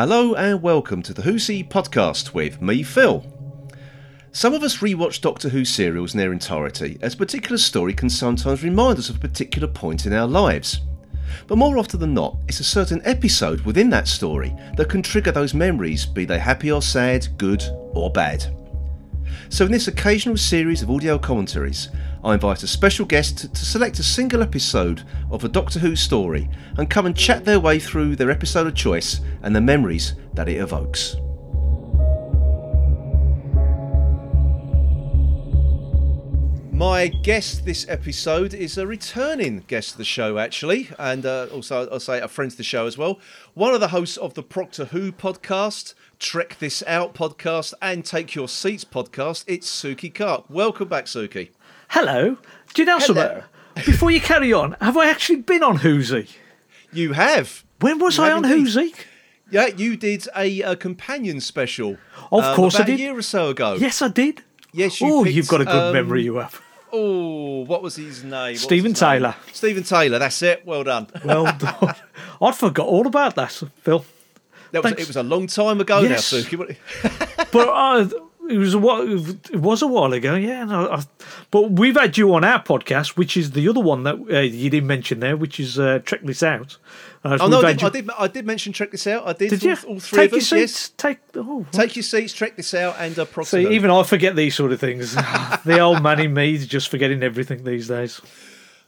Hello and welcome to the Who's He podcast with me, Phil. Some of us rewatch Doctor Who serials in their entirety, as a particular story can sometimes remind us of a particular point in our lives. But more often than not, it's a certain episode within that story that can trigger those memories, be they happy or sad, good or bad. So, in this occasional series of audio commentaries, I invite a special guest to select a single episode of a Doctor Who story and come and chat their way through their episode of choice and the memories that it evokes. My guest this episode is a returning guest of the show, actually, and uh, also I'll say a friend to the show as well. One of the hosts of the Progtor Who podcast, Trek This Out podcast, and Take Your Seats podcast. It's Suky Khakh. Welcome back, Suky. Hello. Do you know something? Before you carry on, have I actually been on Who's He? You have. When was You I on indeed. Who's He? Yeah, you did a, a companion special. Of um, course I did. a year or so ago. Yes, I did. Yes, you oh, picked, you've got a good um, memory, you have. Oh, what was his name? What Steven his name? Taylor. Steven Taylor. That's it. Well done. Well done. I'd forgot all about that, Phil. That was, it was a long time ago Yes. now, Suky. But uh, it was a while, it was a while ago, yeah. No, I, but we've had you on our podcast, which is the other one that uh, you didn't mention there, which is uh, Trek This Out. Uh, Oh no, I did, you- I did. I did mention check this out. I did. Did all, you? all three Take of them. your seats. Yes. Take. Oh, Take your seats. Check this out, and uh, See, even I forget these sort of things. the old man in me is just forgetting everything these days.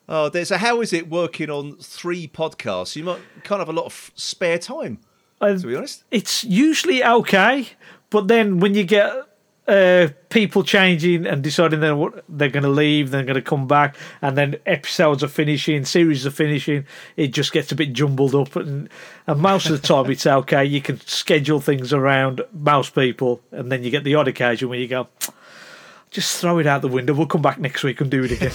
Oh, so how is it working on three podcasts? You might kind of have a lot of spare time, Uh, to be honest. it's usually okay, but then when you get uh, people changing and deciding what they're going to leave, they're going to come back, and then episodes are finishing, series are finishing, it just gets a bit jumbled up. And, and most of the time, it's okay. You can schedule things around most people, and then you get the odd occasion where you go, just throw it out the window. We'll come back next week and do it again.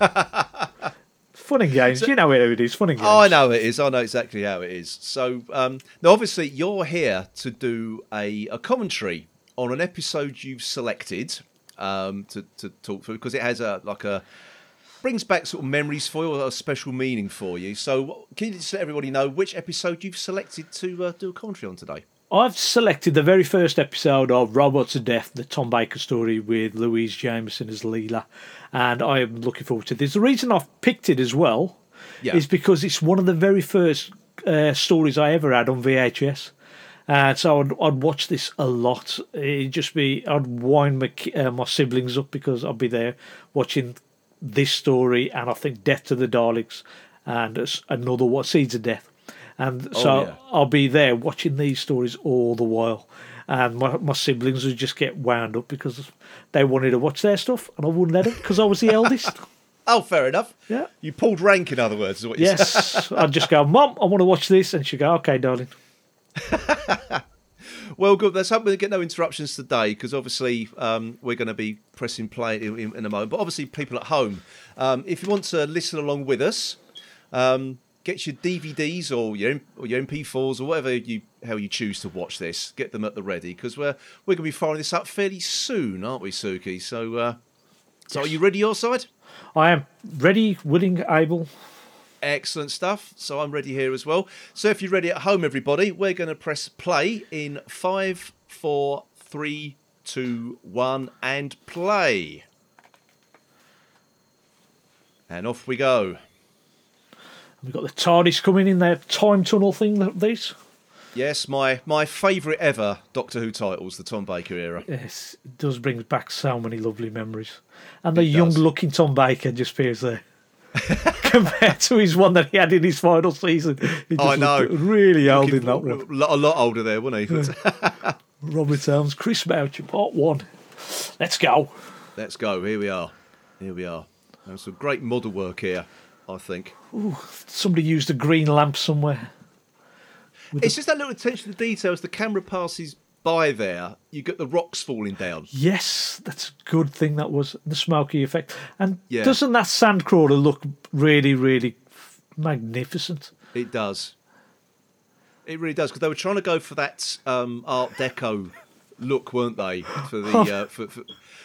Fun and games. you know how it is. Fun and games. Oh, I know it is. I know exactly how it is. So um, now, obviously, you're here to do a, a commentary on an episode you've selected um, to, to talk through because it has a like a brings back sort of memories for you or a special meaning for you. So, can you just let everybody know which episode you've selected to uh, do a commentary on today? I've selected the very first episode of Robots of Death, the Tom Baker story with Louise Jameson as Leela, and I am looking forward to this. The reason I've picked it as well Yeah. is because it's one of the very first uh, stories I ever had on VHS. And so I'd, I'd watch this a lot. It'd just be, I'd wind my, uh, my siblings up because I'd be there watching this story and I think Death to the Daleks and another one, Seeds of Death. And so Oh, yeah. I'll be there watching these stories all the while. And my, my siblings would just get wound up because they wanted to watch their stuff and I wouldn't let them because I was the eldest. Oh, fair enough. Yeah. You pulled rank, in other words, is what you said. Yes. I'd just go, Mom, I want to watch this. And she'd go, Okay, darling. Well, good. Let's hope we get no interruptions today because obviously um, we're going to be pressing play in, in, a moment. But obviously, people at home, um, if you want to listen along with us, um, get your DVDs or your or your MP4s or whatever you how you choose to watch this. Get them at the ready because we're we're going to be firing this up fairly soon, aren't we, Suky? So, uh, so are you ready? Your side? I am ready, willing, able. Excellent stuff. So I'm ready here as well. So if you're ready at home, everybody, we're going to press play in five, four, three, two, one, and play. And off we go. We've got the TARDIS coming in their time tunnel thing, these. Yes, my my favourite ever Doctor Who titles, the Tom Baker era. Yes, it does bring back so many lovely memories. And the young looking Tom Baker just appears there. Compared to his one that he had in his final season. I know. really old Looking in that one. a lot, older there, wasn't he? Robert Holmes, Chris Boucher, part one. Let's go. Let's go. Here we are. Here we are. There's some great model work here, I think. Somebody used a green lamp somewhere. It's just that little attention to detail as the camera passes by there, you get the rocks falling down. Yes, that's a good thing that was the smoky effect. And Yeah. doesn't that sandcrawler look really, really magnificent? It does. It really does because they were trying to go for that um, Art Deco look, weren't they, for the uh, for, for,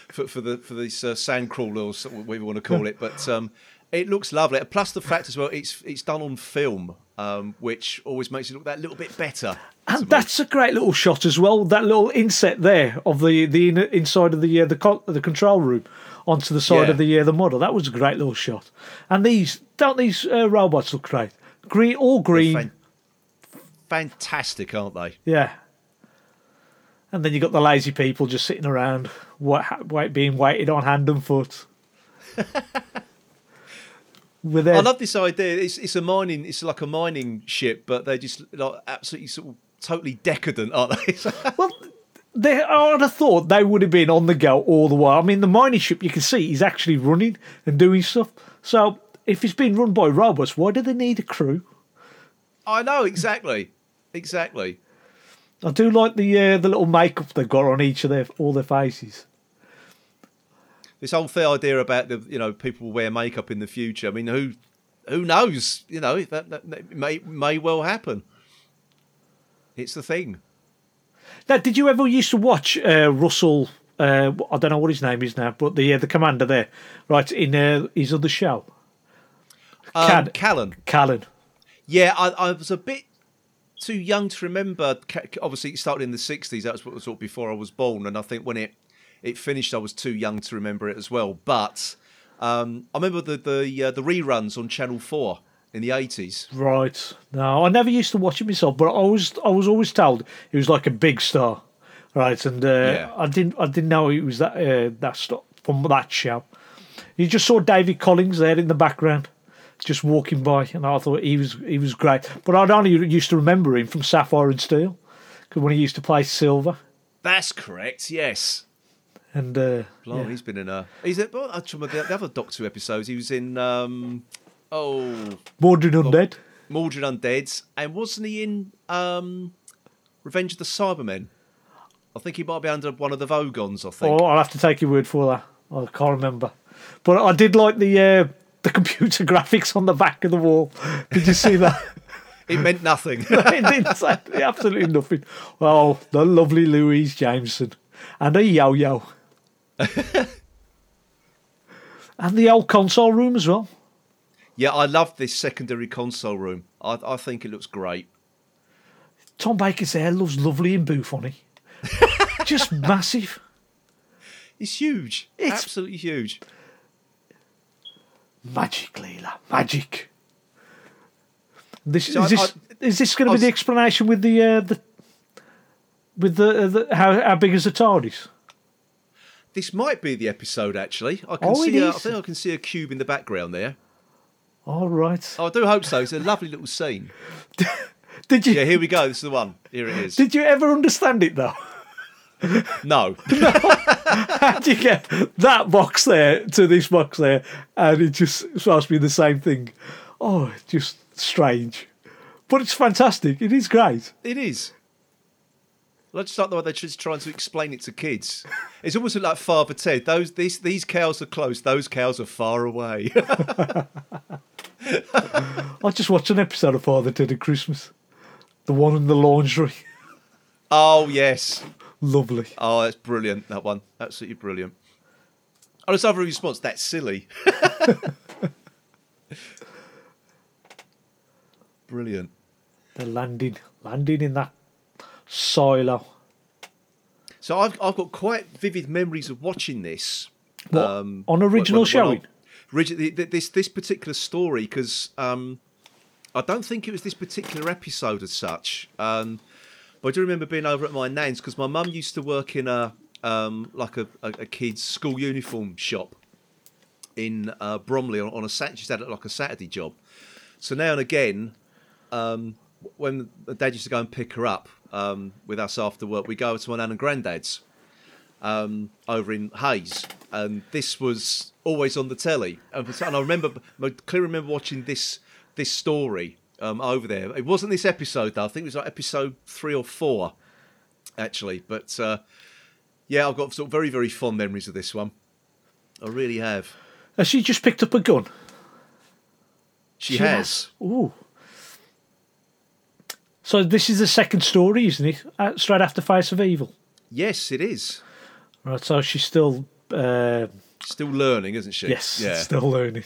for for the for these uh, sand crawlers, whatever you want to call it. But um, it looks lovely. Plus the fact as well, it's it's done on film, um, which always makes it look that little bit better. And me. that's a great little shot as well. That little inset there of the the inside of the uh, the the control room onto the side Yeah. of the uh, the model. That was a great little shot. And these don't these uh, robots look great? Green, all green. Fan- fantastic, aren't they? Yeah. And then you've got the lazy people just sitting around, wait, being waited on hand and foot. I love this idea. It's it's a mining. It's like a mining ship, but they're just like absolutely sort of totally decadent, aren't they? well, they, I'd have thought they would have been on the go all the while. I mean, the mining ship you can see is actually running and doing stuff. So if it's being run by robots, why do they need a crew? I know exactly, exactly. I do like the uh, the little makeup they've got on each of their all their faces. This whole thing idea about the you know people will wear makeup in the future. I mean, who who knows? You know that, that, that may may well happen. It's the thing. Now, did you ever used to watch uh, Russell? Uh, I don't know what his name is now, but the uh, the commander there, right in uh, his other show, Um, Cad- Callan. Callan. Yeah, I, I was a bit too young to remember. Obviously, it started in the '60s. That was what was sort of before I was born, and I think when it it finished, I was too young to remember it as well. But um, I remember the the uh, the reruns on Channel Four in the '80s. Right. No, I never used to watch it myself, but I was I was always told he was like a big star, right? And uh, Yeah. I didn't I didn't know he was that uh, that star from that show. You just saw David Collings there in the background, just walking by, and I thought he was he was great. But I'd only used to remember him from Sapphire and Steel, because when he used to play Silver, That's correct. Yes. And uh, Blimey, yeah. he's been in a. He's in, well, the, the other Doctor episodes. He was in. Um, oh, Mawdryn Undead. Mawdryn Undead, and wasn't he in um, Revenge of the Cybermen? I think he might be under one of the Vogans. I think. Oh, I'll have to take your word for that. I can't remember, but I did like the uh, the computer graphics on the back of the wall. Did you see that? It meant nothing. it didn't say absolutely nothing. Well, the lovely Louise Jameson and a yo-yo, and the old console room as well. yeah, I love this secondary console room. I, I think it looks great. Tom Baker's hair looks lovely in Buffony. Just massive. It's huge. It's- Absolutely huge. Magic, Leela. Magic. This So is I- this is this going to be the explanation with the uh, the with the, uh, the how how big is the TARDIS? This might be the episode. Actually, I can Oh, see. A, I think I can see a cube in the background there. All right. Oh, I do hope so. It's a lovely little scene. Did you Yeah, here we go. This is the one. Here it is. did you ever understand it though? No. How do you get that box there to this box there, and it just supposed to be the same thing? Oh, just strange, but it's fantastic. It is great. It is. I just like the way they're just trying to explain it to kids. It's almost like Father Ted. Those these these cows are close. Those cows are far away. I just watched an episode of Father Ted at Christmas, the one in the laundry. oh yes. Lovely. Oh, that's brilliant. That one. Absolutely brilliant. Oh, there's other response. That's silly. brilliant. The landing, landing in that silo. So I've I've got quite vivid memories of watching this. Um, on original when- showing? Origi- the- the- this this particular story because um, I don't think it was this particular episode as such. Um, but I do remember being over at my nan's because my mum used to work in a um, like a, a, a kid's school uniform shop in uh, Bromley on, on a Saturday. She's had like a Saturday job. So now and again, um, when the dad used to go and pick her up um, with us after work, we go to my nan and granddad's um, over in Hayes, and this was always on the telly. And, and I remember, I clearly remember watching this this story um, over there. It wasn't this episode though. I think it was like episode three or four, actually. But uh, yeah, I've got sort of very very fond memories of this one. I really have. Has she just picked up a gun? She, has. Ooh. So this is the second story, isn't it? Uh, straight after Face of Evil. Yes, it is. Right, so she's still uh, Still learning, isn't she? yes, Yeah. still learning.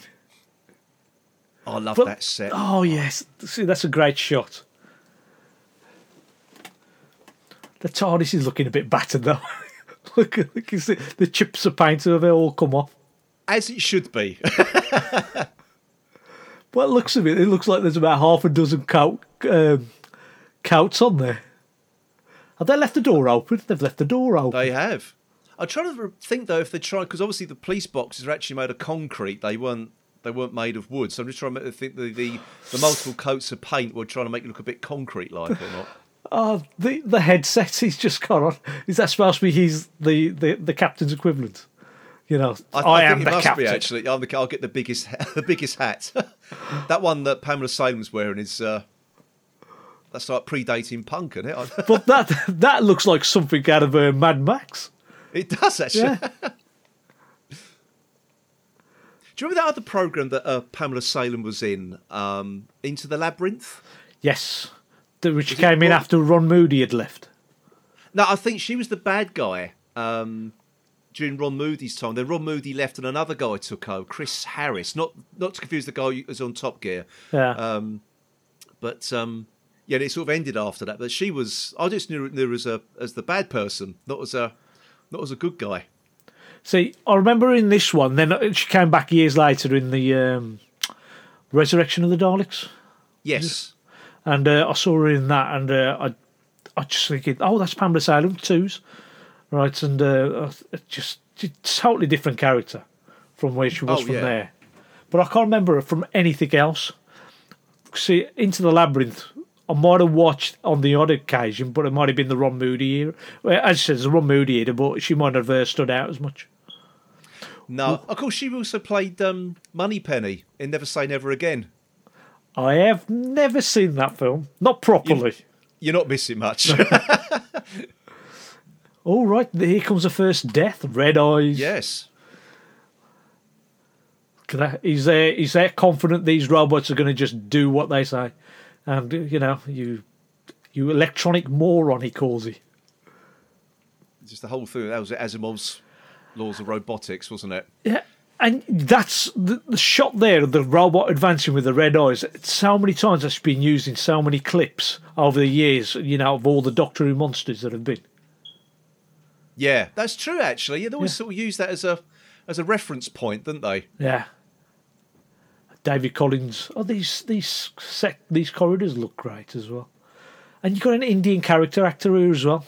I love But- that set. Oh yes, see that's a great shot. The TARDIS is looking a bit battered though. look, look, you see, the chips of paint have all come off. As it should be. But it looks of it, it looks like there's about half a dozen coat, um, coats on there. Have they left the door open? They've left the door open. they have. I'm trying to think though if they tried because obviously the police boxes are actually made of concrete. They weren't. They weren't made of wood. So I'm just trying to think the, the the multiple coats of paint were trying to make it look a bit concrete like or not. Oh, the the headset he's just got on. Is that supposed to be he's the, the, the captain's equivalent? You know, I, I, I am the captain. be actually. I'm the, I'll get the biggest the biggest hat. that one that Pamela Salem's wearing is. Uh, that's like predating punk, isn't it? But that that looks like something out of uh, Mad Max. it does actually. Yeah. Do you remember that other program that uh, Pamela Salem was in, um, Into the Labyrinth? Yes. The, which it came in after Ron Moody had left. No, I think she was the bad guy um, during Ron Moody's time. Then Ron Moody left, and another guy took over, Chris Harris. Not not to confuse the guy who was on Top Gear, Yeah. um, but um, yeah, it sort of ended after that. But she was, I just knew, knew her as a as the bad person, not as a not as a good guy. See, I remember in this one, then she came back years later in the um, Resurrection of the Daleks. Yes, And uh, I saw her in that, and uh, I, I just thinking, oh, that's Pamela Salem, twos. Right, and uh, just, just totally different character from where she was Oh, from yeah. there. But I can't remember her from anything else. See, Into the Labyrinth, I might have watched on the odd occasion, but it might have been the Ron Moody era. Well, as I said, it's the Ron Moody era, but she might have uh, stood out as much. no. Of course, she also played um, Moneypenny in Never Say Never Again. I have never seen that film, not properly. You're not missing much. All right, here comes the first death. Red eyes. yes. Can I- He's there. He's there confident these robots are going to just do what they say, and you know you, you electronic moron. He calls he. Just the whole thing. That was Asimov's laws of robotics, wasn't it? Yeah, and that's the, the shot there. of The robot advancing with the red eyes. So many times that's been used in so many clips over the years. You know of all the Doctor Who monsters that have been. Yeah, that's true. Actually, they always Yeah. sort of use that as a as a reference point, didn't they? Yeah. David Collings. Oh, these these sec, these corridors look great as well. And you've got an Indian character actor here as well.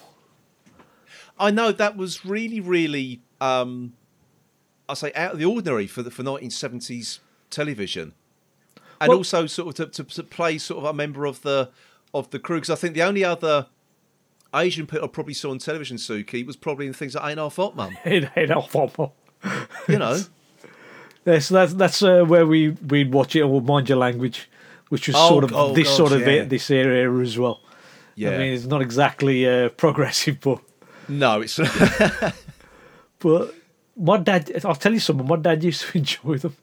I know that was really, really, um, I say, out of the ordinary for the for 1970s television, and Well- also sort of to, to, to play sort of a member of the of the crew. Because I think the only other Asian people I probably saw on television, Suky, was probably in things like Ain't Half Hot Mum. in, in Alpha. You know, Yeah, so that's that's uh, where we we'd watch it or mind your language, which was Oh, sort of oh this God, sort of yeah. it, this area as well. yeah. I mean, it's not exactly uh, progressive, but no, it's but my dad. I'll tell you something. My dad used to enjoy them.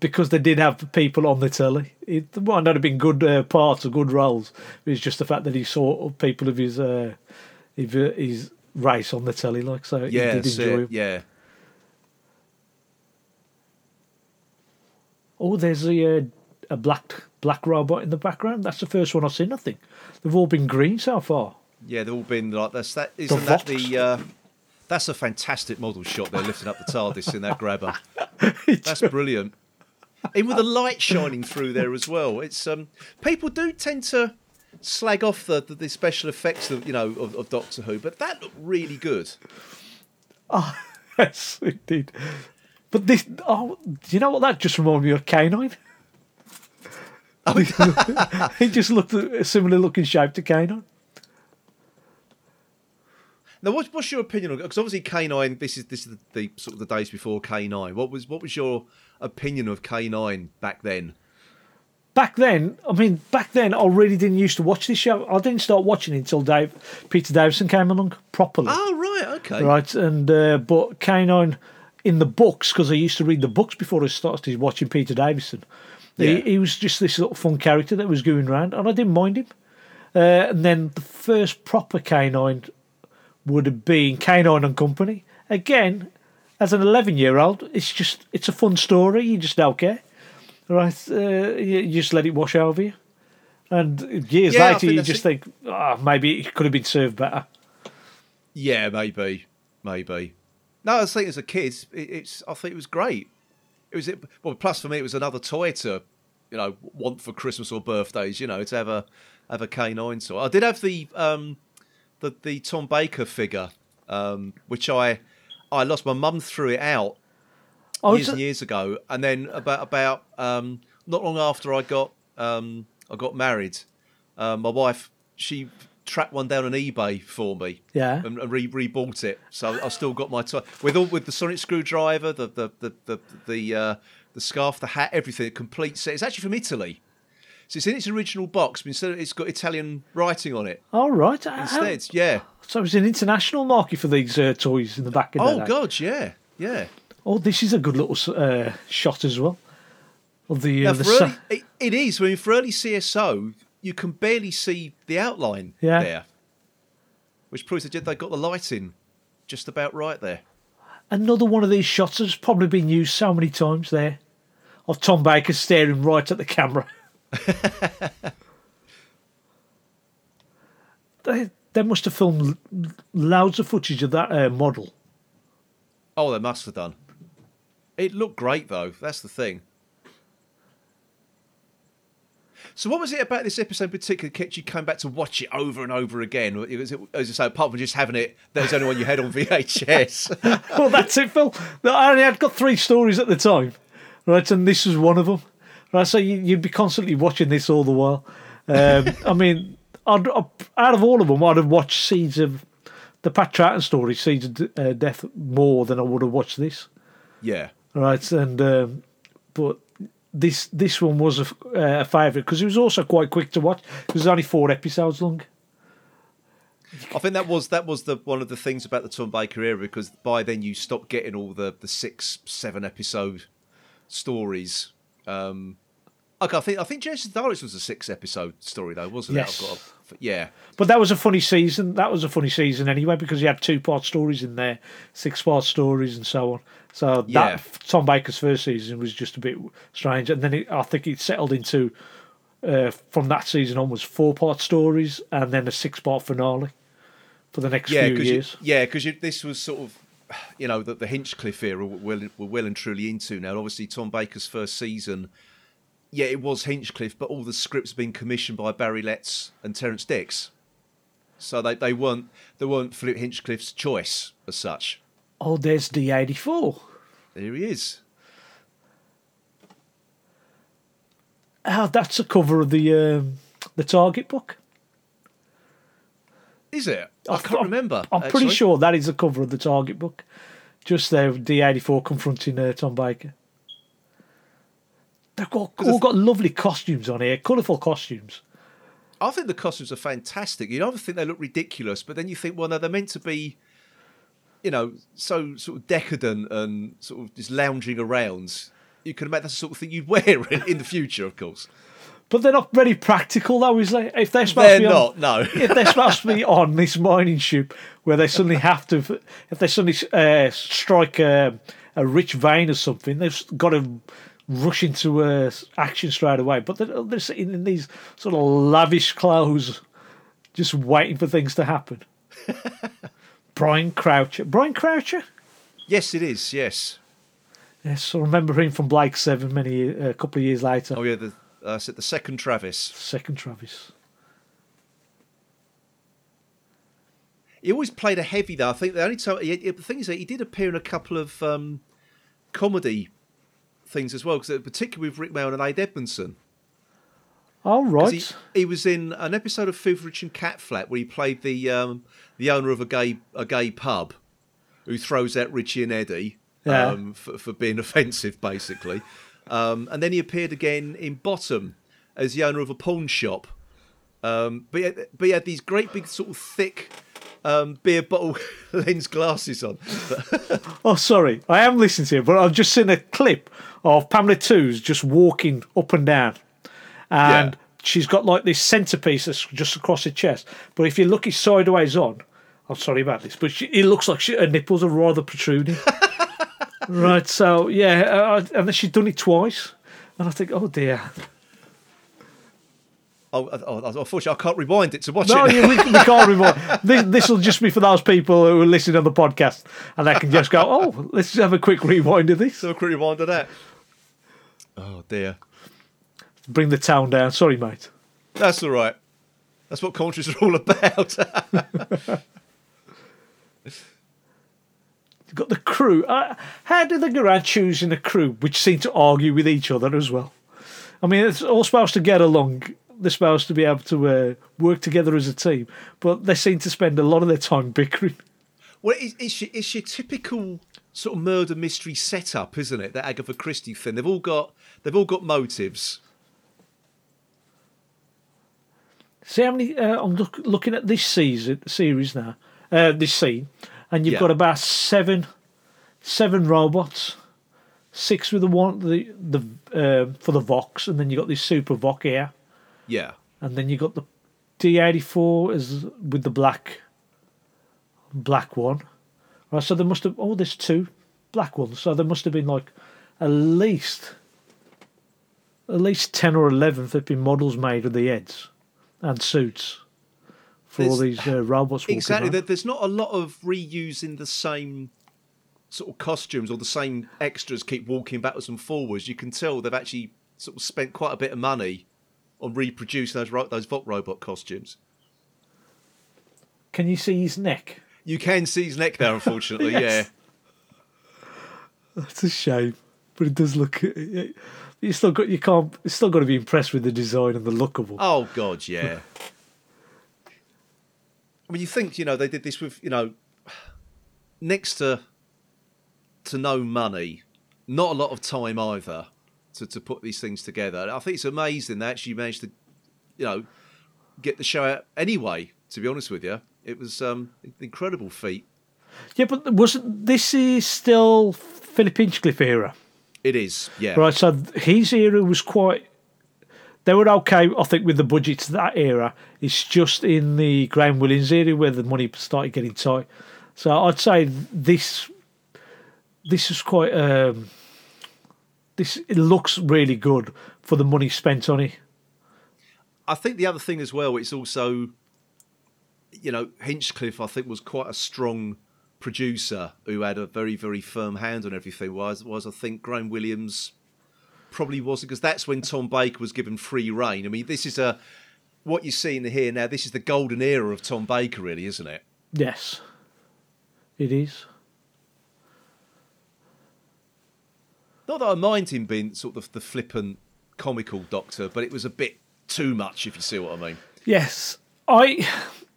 Because they did have people on the telly. It might not have been good uh, parts or good roles. It was just the fact that he saw people of his uh, his, his race on the telly, like so. yeah, he did enjoy it, 'em. yeah. Oh, there's a uh, a black black robot in the background. That's the first one I've seen. I think they've all been green so far. Yeah, they've all been like that's that. Isn't that the? Uh, that's a fantastic model shot. They're lifting up the TARDIS in that grabber. That's brilliant. In with the light shining through there as well. It's um, people do tend to slag off the, the, the special effects of you know of, of Doctor Who, but that looked really good. yes, it did. But this, oh, do you know what that just reminded me of? K9. he just looked a similar looking shape to K9. Now, what's, what's your opinion on? Because obviously, K9. This is this is the, the sort of the days before K9. What was what was your opinion of K9 back then? Back then, I mean, back then, I really didn't used to watch this show. I didn't start watching it until Dave Peter Davison came along properly. Oh right, okay. Right, and uh, but K9 in the books because I used to read the books before I started watching Peter Davison. Yeah. He, he was just this little fun character that was going around, and I didn't mind him. Uh, and then the first proper K9 would have been K9 and Company. Again, as an 11 year old, it's just it's a fun story. You just don't care, right? Uh, you, you just let it wash over you, and years Yeah, later you just it. think, oh, maybe it could have been served better. Yeah, maybe, maybe. No, I was thinking as a kid, it, it's. I think it was great. It was it. Well, plus for me, it was another toy to, you know, want for Christmas or birthdays. You know, to have a have a K9 toy. I did have the um, the the Tom Baker figure, um, which I I lost. My mum threw it out Oh, years and years ago, and then about about um, not long after I got um, I got married, uh, my wife she tracked one down on eBay for me, Yeah. and, and re rebought it. So I still got my toy with all with the sonic screwdriver, the the the the the, uh, the scarf, the hat, everything, complete set. It's actually from Italy. So it's in its original box, but instead it's got Italian writing on it All right. How- instead. Yeah. So it's an international market for these uh, toys in the back of Oh the day. God, yeah, yeah. Oh, this is a good little uh, shot as well. Of the, uh, the early, it, it is. I mean, for early CSO, you can barely see the outline Yeah. there, which proves they did. They got the lighting just about right there. another one of these shots has probably been used so many times there of Tom Baker staring right at the camera. they, they must have filmed loads of footage of that uh, model. Oh, they must have done. It looked great, though. That's the thing. So, what was it about this episode in particular that kept you coming back to watch it over and over again? Was it, as I say, apart from just having it, that was only one you had on VHS. well, that's it, Phil. I only had got three stories at the time, right? And this was one of them. Right, so you, you'd be constantly watching this all the while. Um, I mean, I'd, out of all of them, I'd have watched Seeds of the Pat Troughton story, Seeds of uh, Death, more than I would have watched this. yeah. Right, and um, but this this one was a, uh, a favourite because it was also quite quick to watch. It was only four episodes long. I think that was that was the one of the things about the Tom Baker era because by then you stopped getting all the the six seven episode stories. Um, okay, I think I think Jason Dallas was a six episode story though, wasn't Yes. it? I've got a, yeah, But that was a funny season. That was a funny season anyway because you had two part stories in there, six part stories, and so on. So that Yeah. Tom Baker's first season was just a bit strange, and then it, I think it settled into uh, from that season onwards four part stories and then a six part finale for the next yeah, few years. yeah, because this was sort of you know the, the Hinchcliffe era we're we're well and truly into now. Obviously, Tom Baker's first season, yeah, it was Hinchcliffe, but all the scripts been commissioned by Barry Letts and Terrance Dicks, so they, they weren't they weren't Philip Hinchcliffe's choice as such. Oh, there's D eighty four. There he is. Oh, that's a cover of the um, the Target book. Is it? I I've- can't I'm- remember. I'm pretty sure that is the cover of the Target book. Just there, D84 confronting uh, Tom Baker. They've got, all got lovely costumes on here, colourful costumes. I think the costumes are fantastic. You don't think they look ridiculous, but then you think, well, no, they're meant to be, you know, so sort of decadent and sort of just lounging around. You can imagine that's the sort of thing you'd wear in, the future, of course. But they're not very practical, though, is they? If they're supposed They're to be not, on, no. if they're supposed to be on this mining ship where they suddenly have to, if they suddenly uh, strike a, a rich vein or something, they've got to rush into uh, action straight away. But they're, they're sitting in these sort of lavish clothes, just waiting for things to happen. Brian Croucher. Brian Croucher? Yes, it is. Yes. Yes, I remember him from Blake Seven many a couple of years later. Oh yeah. The uh, the second Travis. Second Travis. He always played a heavy though. I think the only time he, the thing is that he did appear in a couple of um, comedy things as well, because particularly with Rik Mayall and Ade Edmondson. All 'Cause right. He, he was in an episode of Filthy Rich and Catflap where he played the um, the owner of a gay a gay pub who throws out Richie and Eddie Yeah. um, for, for being offensive, basically. Um, and then he appeared again in Bottom as the owner of a pawn shop. Um, but, he had, but he had these great big sort of thick um, beer bottle lens glasses on. Oh, sorry. I am listening to you, but I've just seen a clip of Pamela Twos just walking up and down. And Yeah. she's got like this centerpiece that's just across her chest. But if you look it sideways on, I'm sorry about this, but she, it looks like she, her nipples are rather protruding. right, so yeah, uh, and then she's done it twice, and I think, oh dear. Oh, oh, unfortunately, I can't rewind it to watch No, it. yeah, we, we can't rewind. This, this will just be for those people who are listening on the podcast, and they can just go, oh, let's have a quick rewind of this. so a quick rewind of that. Oh dear, Bring the town down. Sorry, mate. that's all right. That's what commentaries are all about. You've got the crew. Uh, how do they go around choosing a crew which seem to argue with each other as well? I mean, it's all supposed to get along. They're supposed to be able to uh, work together as a team, but they seem to spend a lot of their time bickering. well, it's, it's, your, it's your typical sort of murder mystery setup, isn't it? That Agatha Christie thing. They've all got they've all got motives. See how many? Uh, I'm look, looking at this season series now, uh, this scene, and you've Yeah. got about seven, seven robots, six with the one the the um for the Vocs, and then you have got this SuperVoc here, Yeah, and then you got the D84 as with the black, black one, right? So there must have oh, there's two black ones, so there must have been like at least, at least ten or eleven flipping models made of the heads and suits for all these uh, robots. exactly. around. There's not a lot of reusing the same sort of costumes or the same extras keep walking backwards and forwards. You can tell they've actually sort of spent quite a bit of money on reproducing those ro- those Voc robot costumes. Can you see his neck? You can see his neck there, unfortunately. Yes. That's a shame, but it does look. You still got you can't. You still got to be impressed with the design and the look of them. Oh God, yeah. I mean, you think you know they did this with you know next to to no money, not a lot of time either to to put these things together. I think it's amazing they actually managed to you know get the show out anyway. To be honest with you, it was um, an incredible feat. Yeah, but wasn't this is still Philip Hinchcliffe era, It is, yeah. right? So his era was quite. They were okay, I think, with the budgets that era. It's just in the Graham Williams era where the money started getting tight. So I'd say this. This is quite. Um, this it looks really good for the money spent on it. I think the other thing as well, it's also, you know, Hinchcliffe, I think, was quite a strong producer who had a very, very firm hand on everything. Whereas, was I think Graham Williams probably wasn't, because that's when Tom Baker was given free reign. I mean, this is a, what you're seeing here now, this is the golden era of Tom Baker, really, isn't it? Yes, it is. Not that I mind him being sort of the flippant, comical doctor, but it was a bit too much, if you see what I mean. Yes, I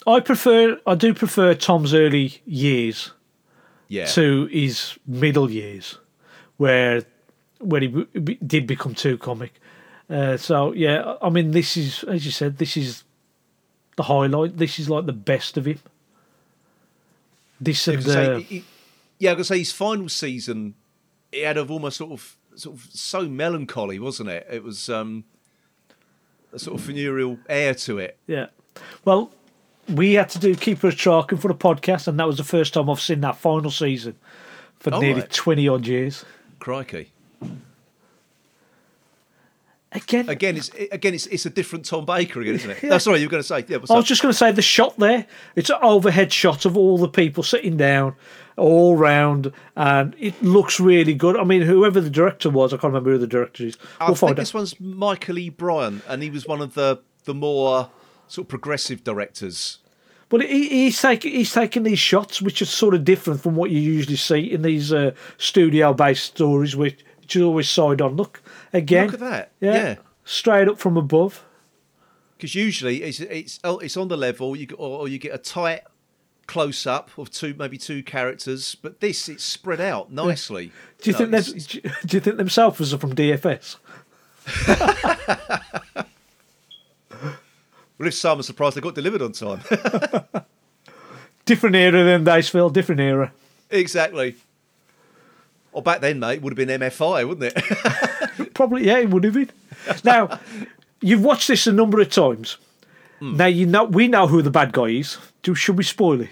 I prefer I do prefer Tom's early years Yeah. to his middle years, where where he b- did become too comic. Uh, so yeah, I mean this is as you said, this is the highlight. This is like the best of him. This and say, he- yeah, I could say his final season, it had of almost sort of sort of so melancholy, wasn't it? It was um, a sort of funereal air to it. yeah. Well, we had to do Keeper of Traken for the podcast, and that was the first time I've seen that final season for Oh, nearly right. twenty odd years. Crikey! Again, Again, it's again it's it's a different Tom Baker again, isn't it? No, sorry, you were going to say yeah. I was just going to say the shot there. It's an overhead shot of all the people sitting down, all round, and it looks really good. I mean, whoever the director was, I can't remember who the director is. I We'll think find this out. one's Michael E. Briant, and he was one of the the more sort of progressive directors. But he, he's taking he's taking these shots, which are sort of different from what you usually see in these uh, studio-based stories, which, which is always side on. Look again. Look at that. Yeah, Yeah. straight up from above. because usually it's it's oh, it's on the level you or, or you get a tight close up of two maybe two characters but this it's spread out nicely Do you think it's- it's- Do you think themselves are from DFS? well if some are surprised they got delivered on time Different era than days, Different era. exactly or back then mate would have been mfi wouldn't it Probably, yeah, it would have been. Now, you've watched this a number of times. Hmm. Now you know we know who the bad guy is. Do should we spoil it?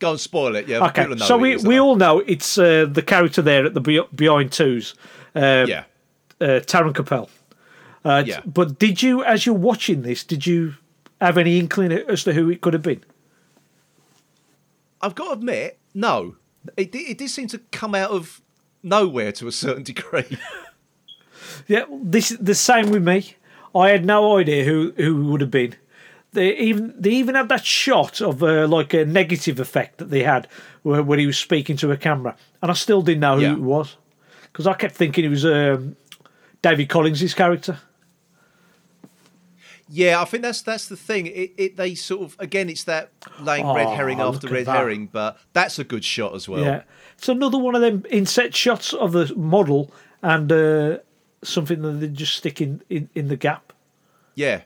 Go and spoil it. Yeah. Okay, so we, is, we all know it's uh, the character there at the behind twos, uh. Yeah. uh, Taren Capel. Uh, Yeah. But did you, as you're watching this, did you have any inkling as to who it could have been? I've got to admit, no. It did, it did seem to come out of nowhere to a certain degree. Yeah, this the same with me. I had no idea who who would have been. They even they even had that shot of uh, like a negative effect that they had where, where he was speaking to a camera, and I still didn't know who Yeah. it was because I kept thinking it was um, David Collings' character. Yeah, I think that's that's the thing. It, it they sort of again, it's that laying red Oh, herring after red that. herring, but that's a good shot as well. Yeah, it's another one of them inset shots of the model and uh, something that they just stick in, in, in the gap. Yeah,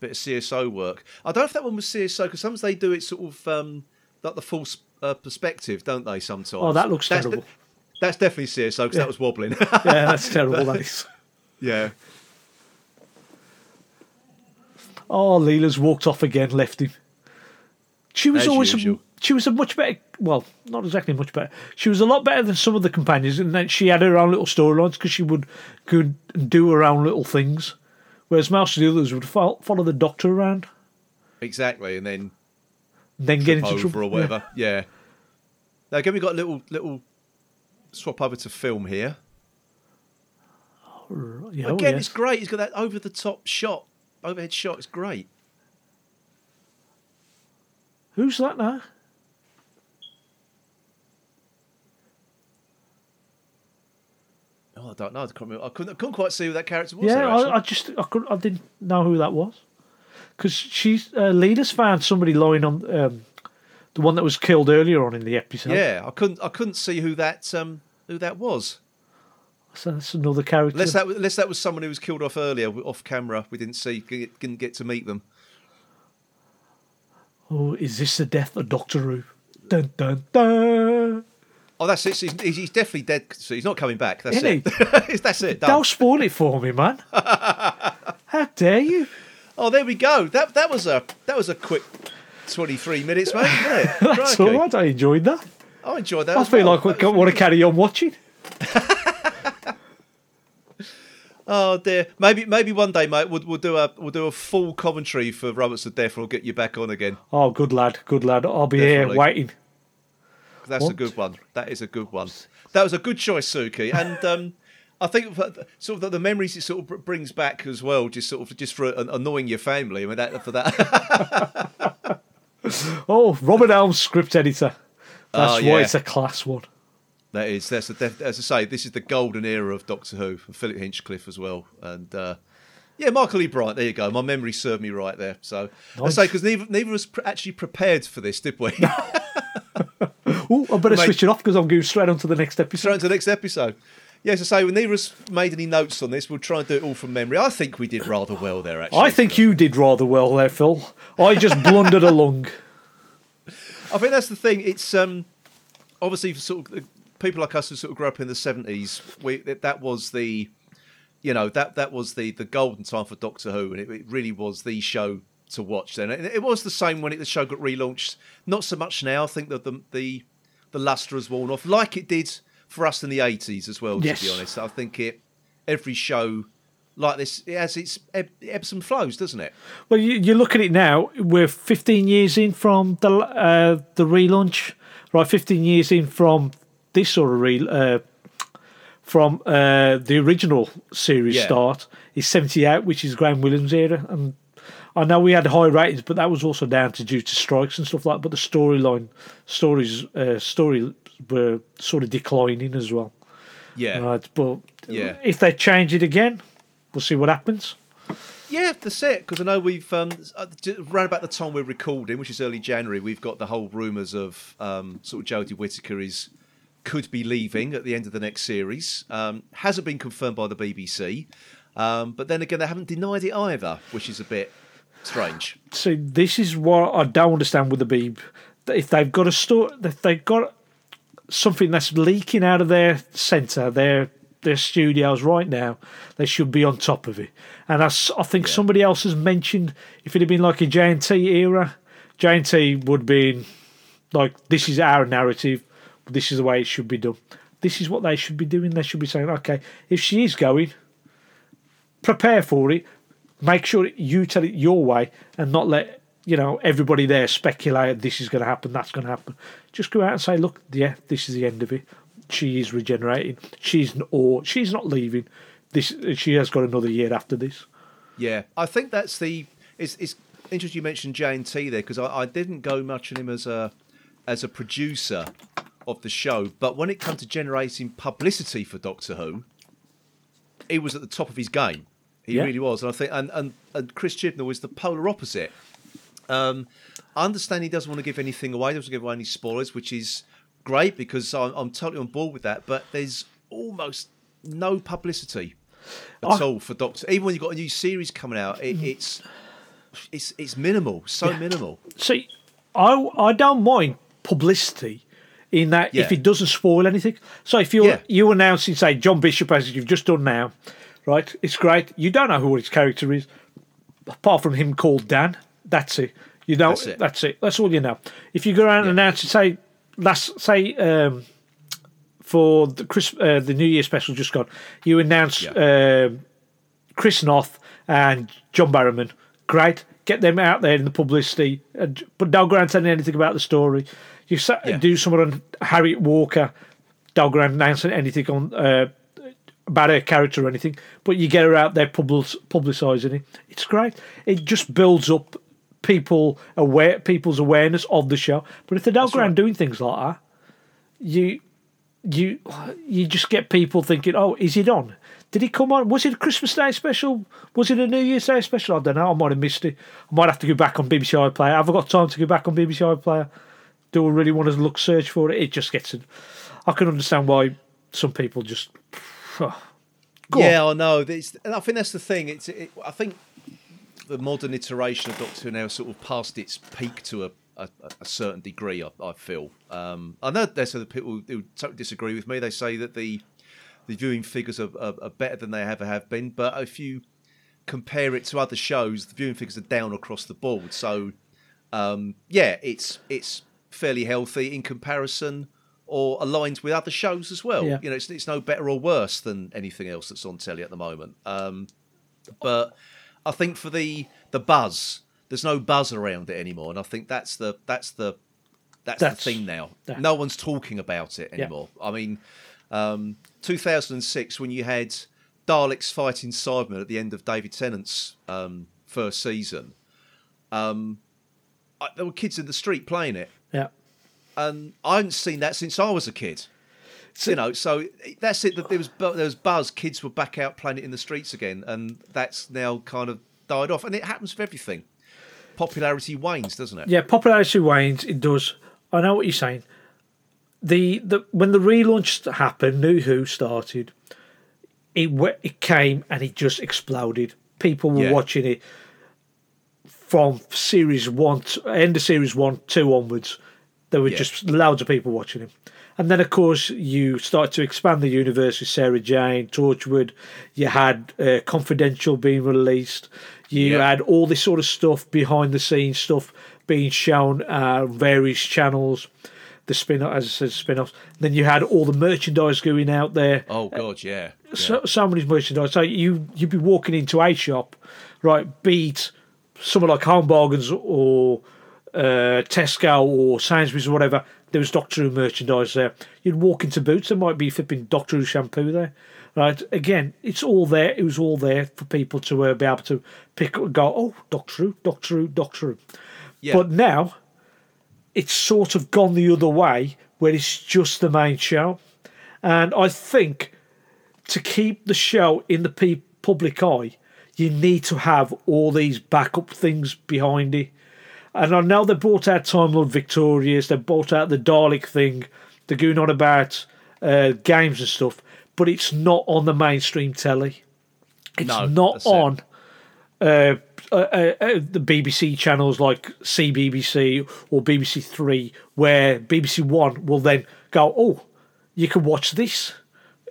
bit of CSO work. I don't know if that one was CSO because sometimes they do it sort of um, like the false uh, perspective, don't they? Sometimes. Oh, that looks that's terrible. that's definitely CSO because that was wobbling. Yeah, that's terrible. that is. yeah. Oh, Leela's walked off again, left him. She was As always usual. she was a much better. Well, not exactly much better. She was a lot better than some of the companions, and then she had her own little storylines because she would could do her own little things, whereas most of the others would fo- follow the Doctor around, Exactly, and then and then get into over trouble or whatever. Yeah. Now again, we got a little little swap over to film here. Oh, yeah, yeah oh, Again, it's great. He's got that over the top shot, overhead shot. It's great. Who's that now? Oh, I don't know. I, can't remember. I couldn't, I couldn't quite see who that character was. yeah, there, I. I just I could I didn't know who that was because she's uh, Leela's found somebody lying on um, the one that was killed earlier on in the episode. yeah, I couldn't. I couldn't see who that um who that was. So that's another character. Unless that, unless that was someone who was killed off earlier, off camera. We didn't see, didn't get to meet them. Oh, is this the death of Doctor Who? Dun dun dun. Oh, that's it. He's, he's definitely dead. So he's not coming back. That's Isn't it. that's it. Done. Don't spoil it for me, man. How dare you? Oh, there we go. That that was a that was a quick twenty three minutes, mate. Wasn't it? That's Crikey. all right. I enjoyed that. I enjoyed that. I feel well. like I want to carry on watching. Oh dear. Maybe maybe one day, mate. We'll, we'll do a we'll do a full commentary for Robots of Death. and We'll get you back on again. Oh, good lad, good lad. I'll be Definitely. here waiting. That's a good one. That is a good one. That was a good choice, Suky. And um, I think sort of the, the memories it sort of brings back as well, just sort of just for annoying your family. I mean, that for that. Oh, Robert Holmes, script editor. That's Oh, why it's a class one. That is that's a, as I say, this is the golden era of Doctor Who and Philip Hinchcliffe as well. And uh, yeah, Michael E. Briant. There you go. My memory served me right there. So I say because neither neither of us actually prepared for this, did we? Oh, I better Mate. switch it off because I'm going straight on to the next Straight episode. into the next episode. Yes, I say, we neither of us made any notes on this. We'll try and do it all from memory. I think we did rather well there, actually. I think you did rather well there, Phil. I just blundered along. I think that's the thing. It's um, obviously for sort of people like us who sort of grew up in the seventies. We that was the, you know, that that was the the golden time for Doctor Who, and it, it really was the show to watch. Then and it was the same when it, the show got relaunched. Not so much now. I think that the the the luster has worn off, like it did for us in the eighties as well. Yes. To be honest, I think it every show like this it has its ebbs and flows, doesn't it? Well, you, you look at it now. We're 15 years in from the uh, the relaunch, right? 15 years in from this sort of re uh, from uh, the original series Yeah. start is 78, which is Graham Williams era, and I know we had high ratings, but that was also down to due to strikes and stuff like. that. But the storyline stories uh, story were sort of declining as well. Yeah. Right, but Yeah. if they change it again, we'll see what happens. Yeah, that's it. Because I know we've um, uh, around about the time we're recording, which is early January, we've got the whole rumours of um, sort of Jodie Whittaker is could be leaving at the end of the next series. Um, hasn't been confirmed by the BBC, um, but then again, they haven't denied it either, which is a bit strange. So this is what I don't understand with the Beeb. If they've got a store, if they've got something that's leaking out of their centre, their their studios right now, they should be on top of it. And i think somebody else has mentioned if it had been like a JNT era, JNT would be Like this is our narrative. This is the way it should be done. This is what they should be doing. They should be saying, okay, if she is going, prepare for it. Make sure you tell it your way, and not let you know everybody there speculate this is going to happen, that's going to happen. Just go out and say, look, yeah, this is the end of it. She is regenerating. She's or she's not leaving. This she has got another year after this. Yeah, I think that's the. It's, it's interesting you mentioned JNT there because I, I didn't go much on him as a as a producer of the show, but when it comes to generating publicity for Doctor Who, he was at the top of his game. He Yeah. really was, and I think and, and, and Chris Chibnall was the polar opposite. Um, I understand he doesn't want to give anything away. He doesn't give away any spoilers, which is great because I'm, I'm totally on board with that. But there's almost no publicity at I- all for Doctor. Even when you've got a new series coming out, it, it's it's it's minimal, so Yeah. minimal. See, I I don't mind publicity in that if it doesn't spoil anything. So if you're Yeah. you announcing say John Bishop as you've just done now, right? It's great. You don't know who his character is, apart from him called Dan. That's it. You know. That's it. That's it. That's all you know. If you go around and announce say last say um, for the Chris uh, the New Year special just gone, you announce Yeah. um, Chris Noth and John Barrowman. Great. Get them out there in the publicity, and, but don't go around telling anything about the story. You sa- Yeah. do something on Harriet Walter, go announcing anything on uh, about her character or anything, but you get her out there publicising it. It's great. It just builds up people aware people's awareness of the show. But if they don't go around right. doing things like that, you you you just get people thinking, "Oh, is it on? Did it come on? Was it a Christmas Day special? Was it a New Year's Day special? I don't know. I might have missed it. I might have to go back on BBC iPlayer. Have I got time to go back on BBC iPlayer? Do I really want to look search for it? It just gets it. I can understand why some people just. Go yeah, I know. It's, and I think that's the thing. It's. It, I think the modern iteration of Doctor Who now sort of past its peak to a, a, a certain degree. I, I feel. Um, I know there's other people who totally disagree with me. They say that the the viewing figures are, are, are better than they ever have been. But if you compare it to other shows, the viewing figures are down across the board. So um, yeah, it's it's fairly healthy in comparison. Or aligned with other shows as well. Yeah. You know, it's, it's no better or worse than anything else that's on telly at the moment. Um, but I think for the the buzz, there's no buzz around it anymore, and I think that's the that's the that's, That's- the thing now. that- No one's talking about it Yeah. anymore. I mean, um, 2006 when you had Daleks fighting Cybermen at the end of David Tennant's um, first season, um, I, there were kids in the street playing it, Yeah. And I hadn't seen that since I was a kid. So, you know, so that's it. That there was there was buzz. Kids were back out playing it in the streets again, and that's now kind of died off. And it happens with everything. Popularity wanes, doesn't it? Yeah, popularity wanes. It does. I know what you're saying. The the when the relaunch happened, New Who started. It it came and it just exploded. People were Yeah. watching it from series one, to, end of series one, two onwards. There were Yeah. just loads of people watching him. And then, of course, you start to expand the universe with Sarah Jane, Torchwood. You had uh, Confidential being released. You Yeah. had all this sort of stuff, behind the scenes stuff being shown uh, various channels. The spin, as I said, spin-offs. Then you had all the merchandise going out there Oh God, yeah. yeah. so, so many merchandise. So you you'd be walking into a shop, right? Beat someone like Home Bargains or uh, Tesco or Sainsbury's or whatever. There was Doctor Who merchandise there. You'd walk into Boots, there might be flipping Doctor Who shampoo there. Right, again, it's all there. It was all there for people to uh, be able to pick up and go, oh, Doctor Who, Doctor Who, Doctor Who. Yeah. But now, it's sort of gone the other way, where it's just the main show. And I think to keep the show in the pe- public eye, you need to have all these backup things behind it. And I know they brought out Time Lord Victorious, They've brought out the Dalek thing, they're going on about uh, games and stuff, but it's not on the mainstream telly. It's No, not on uh, uh, uh, uh, the BBC channels like CBBC or BBC Three, where BBC One will then go, oh, you can watch this.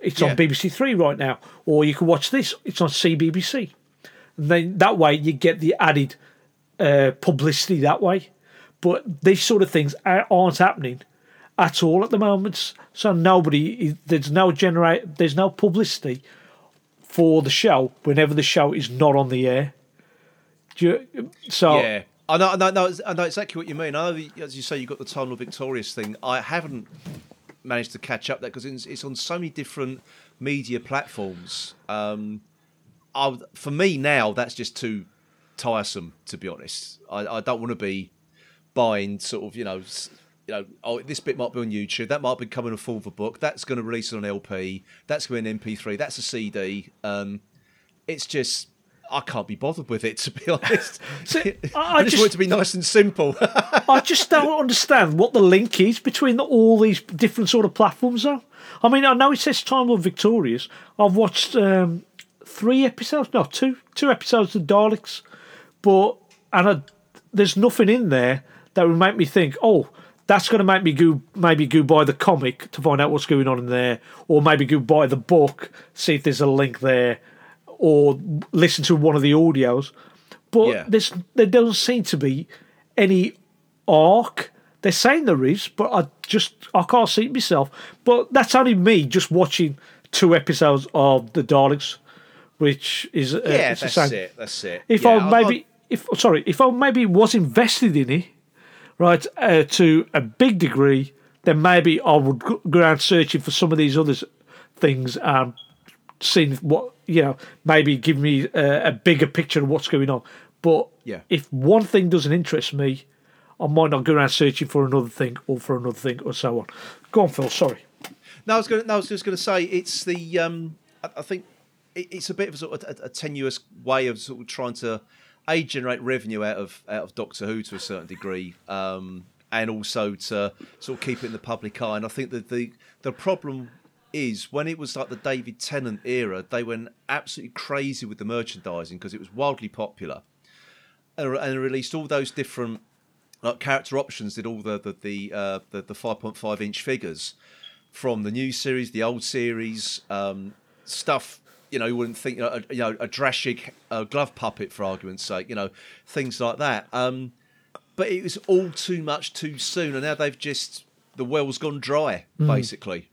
It's Yeah. on BBC Three right now, or you can watch this. It's on CBBC. And then that way you get the added uh, publicity that way. But these sort of things aren't happening at all at the moment. So nobody, there's no generate, there's no publicity for the show whenever the show is not on the air. You, so yeah. I know, I know, I know exactly what you mean. I know, as you say, you've got the Time Lord Victorious thing. I haven't managed to catch up there because it's, it's, on so many different media platforms. Um, I, for me now, that's just too tiresome. To be honest, I, I don't want to be buying sort of you know you know, oh, this bit might be on YouTube. That might be coming a full of a book. That's going to release it on LP. That's going to be an MP3. That's a CD. Um, it's just I can't be bothered with it to be honest. So, I, I, just, just, want it to be nice and simple. I just don't understand what the link is between the, all these different sort of platforms. Though I mean, I know it says Time Lord Victorious. I've watched um, three episodes, no, two, two episodes of Daleks, but and I, there's nothing in there that would make me think, oh, that's going to make me go maybe go buy the comic to find out what's going on in there, or maybe go buy the book, see if there's a link there, or listen to one of the audios. But yeah. there's there doesn't seem to be any arc. They're saying there is, but I just I can't see it myself. But that's only me just watching two episodes of the Daleks, which is uh, yeah, that's it. That's it. If yeah, I maybe if sorry, if I maybe was invested in it right, uh, to a big degree, then maybe I would go around searching for some of these other things and seeing what, you know, maybe give me a, a bigger picture of what's going on. But yeah. if one thing doesn't interest me, I might not go around searching for another thing or for another thing or so on. Go on, Phil. Sorry. No, I was going. No, I was just going to say it's the. Um, I, I think it, it's a bit of a sort of a, a, tenuous way of sort of trying to a generate revenue out of out of Doctor Who to a certain degree, um, and also to sort of keep it in the public eye. And I think that the the problem is when it was like the David Tennant era, they went absolutely crazy with the merchandising because it was wildly popular, and, and released all those different like character options. Did all the the the uh, the, the five point five inch figures from the new series, the old series, um, stuff you know, you wouldn't think, you know, a, you know, a Drashig uh, glove puppet, for argument's sake, you know, things like that. Um, but it was all too much too soon, and now they've just the well's gone dry, mm. basically,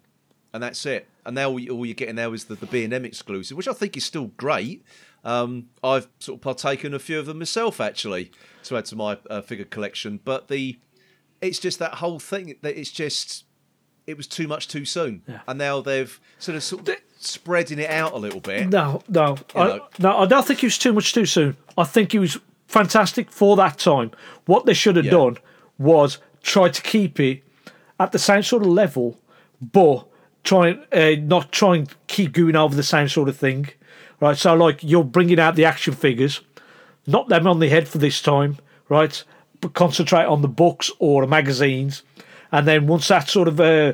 and that's it. And now all, you're getting now is the, the B and M exclusive, which I think is still great. Um, I've sort of partaken a few of them myself, actually, to add to my uh, figure collection. But the it's just that whole thing that it's just it was too much too soon, yeah. and now they've sort of sort of spreading it out a little bit. No, no, I, no. I don't think it was too much too soon. I think it was fantastic for that time. What they should have yeah. done was try to keep it at the same sort of level, but try uh, not try and keep going over the same sort of thing. Right, so like you're bringing out the action figures, not them on the head for this time, right? But concentrate on the books or the magazines, and then once that sort of uh,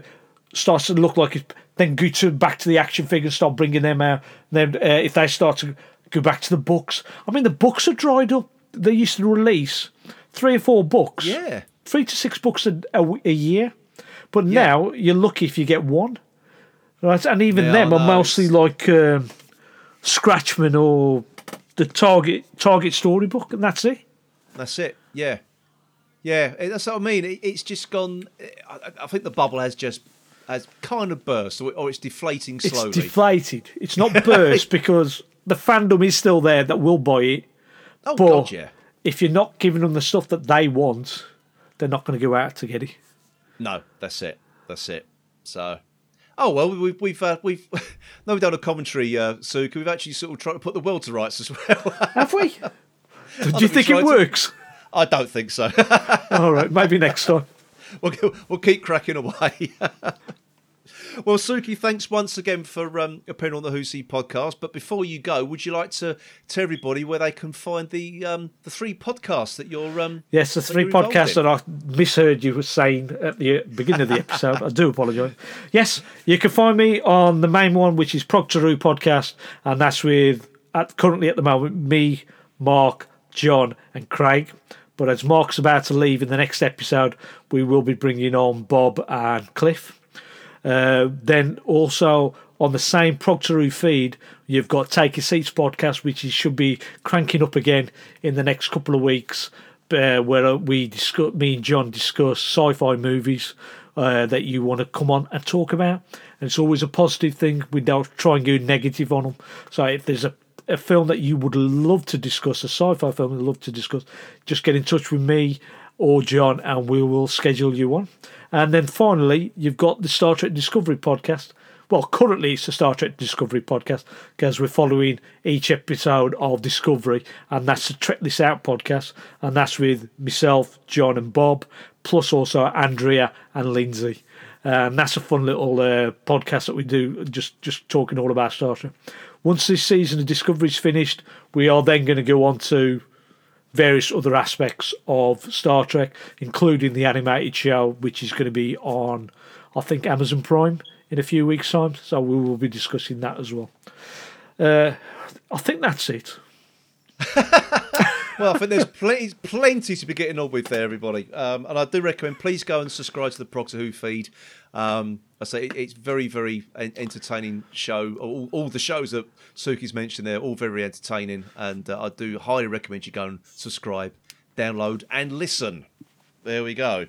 starts to look like it, then go to back to the action figures, start bringing them out. Then uh, if they start to go back to the books, I mean the books are dried up. They used to release three or four books, yeah, three to six books a, a, a year. But yeah. now you're lucky if you get one, right? And even yeah, them are mostly like um, Scratchman or the Target Target storybook, and that's it. That's it. Yeah, yeah. That's what I mean. It, it's just gone. I, I think the bubble has just has kind of burst, or, or it's deflating slowly. It's deflated. It's not burst because the fandom is still there that will buy it. Oh but God, yeah. If you're not giving them the stuff that they want, they're not going to go out to get it. No, that's it. That's it. So, oh well, we've we've uh, we've no, we've done a commentary, uh, Suky. We've actually sort of tried to put the world to rights as well. Have we? Do you think it works? To... I don't think so. All right, maybe next time. We'll, we'll keep cracking away. Well, Suky, thanks once again for um, appearing on the Who's He podcast. But before you go, would you like to tell everybody where they can find the um, the three podcasts that you're? Um, yes, the three podcasts that I misheard you were saying at the beginning of the episode. I do apologise. Yes, you can find me on the main one, which is Progtor podcast, and that's with at currently at the moment me, Mark, John, and Craig. But as Mark's about to leave in the next episode, we will be bringing on Bob and Cliff. Uh, then also on the same Progtor Who feed, you've got Take Your Seats podcast, which should be cranking up again in the next couple of weeks. uh, where we discuss, me and John discuss sci-fi movies uh, that you want to come on and talk about. And it's always a positive thing. We don't try and go negative on them. So if there's a, a film that you would love to discuss, a sci-fi film you'd love to discuss, just get in touch with me or John, and we will schedule you one. And then finally, you've got the Star Trek Discovery podcast. Well, currently it's the Star Trek Discovery podcast because we're following each episode of Discovery, and that's the Trek This Out podcast, and that's with myself, John, and Bob, plus also Andrea and Lindsay. And that's a fun little uh, podcast that we do, just just talking all about Star Trek. Once this season of Discovery is finished, we are then going to go on to various other aspects of Star Trek, including the animated show, which is going to be on, I think, Amazon Prime in a few weeks' time. So we will be discussing that as well. Uh, I think that's it. well, I think there's plenty, plenty to be getting on with there, everybody. Um, and I do recommend please go and subscribe to the Progtor Who feed. Um, I say it, it's very, very entertaining show. All, all, the shows that Suky's mentioned there, all very entertaining, and uh, I do highly recommend you go and subscribe, download, and listen. There we go.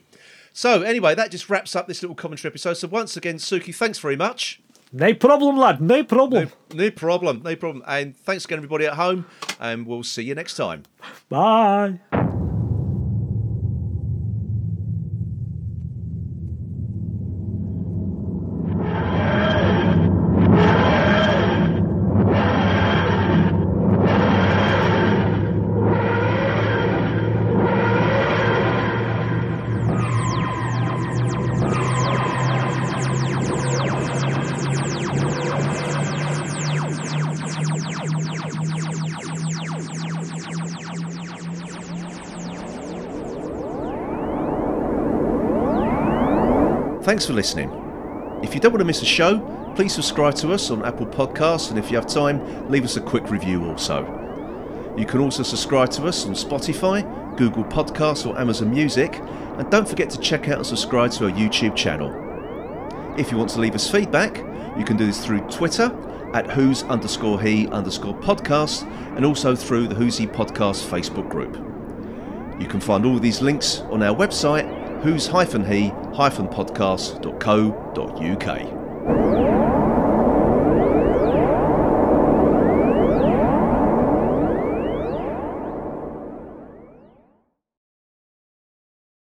So anyway, that just wraps up this little commentary episode. So once again, Suky, thanks very much. No problem, lad. No problem. No, no, problem. No problem. And thanks again, everybody at home. And we'll see you next time. Bye. Thanks for listening. If you don't want to miss a show, please subscribe to us on Apple Podcasts, and if you have time, leave us a quick review also. You can also subscribe to us on Spotify, Google Podcasts, or Amazon Music, and don't forget to check out and subscribe to our YouTube channel. If you want to leave us feedback, you can do this through Twitter at who's underscore he underscore podcast and also through the Who's He Podcast Facebook group. You can find all these links on our website who's-he-podcast.co.uk.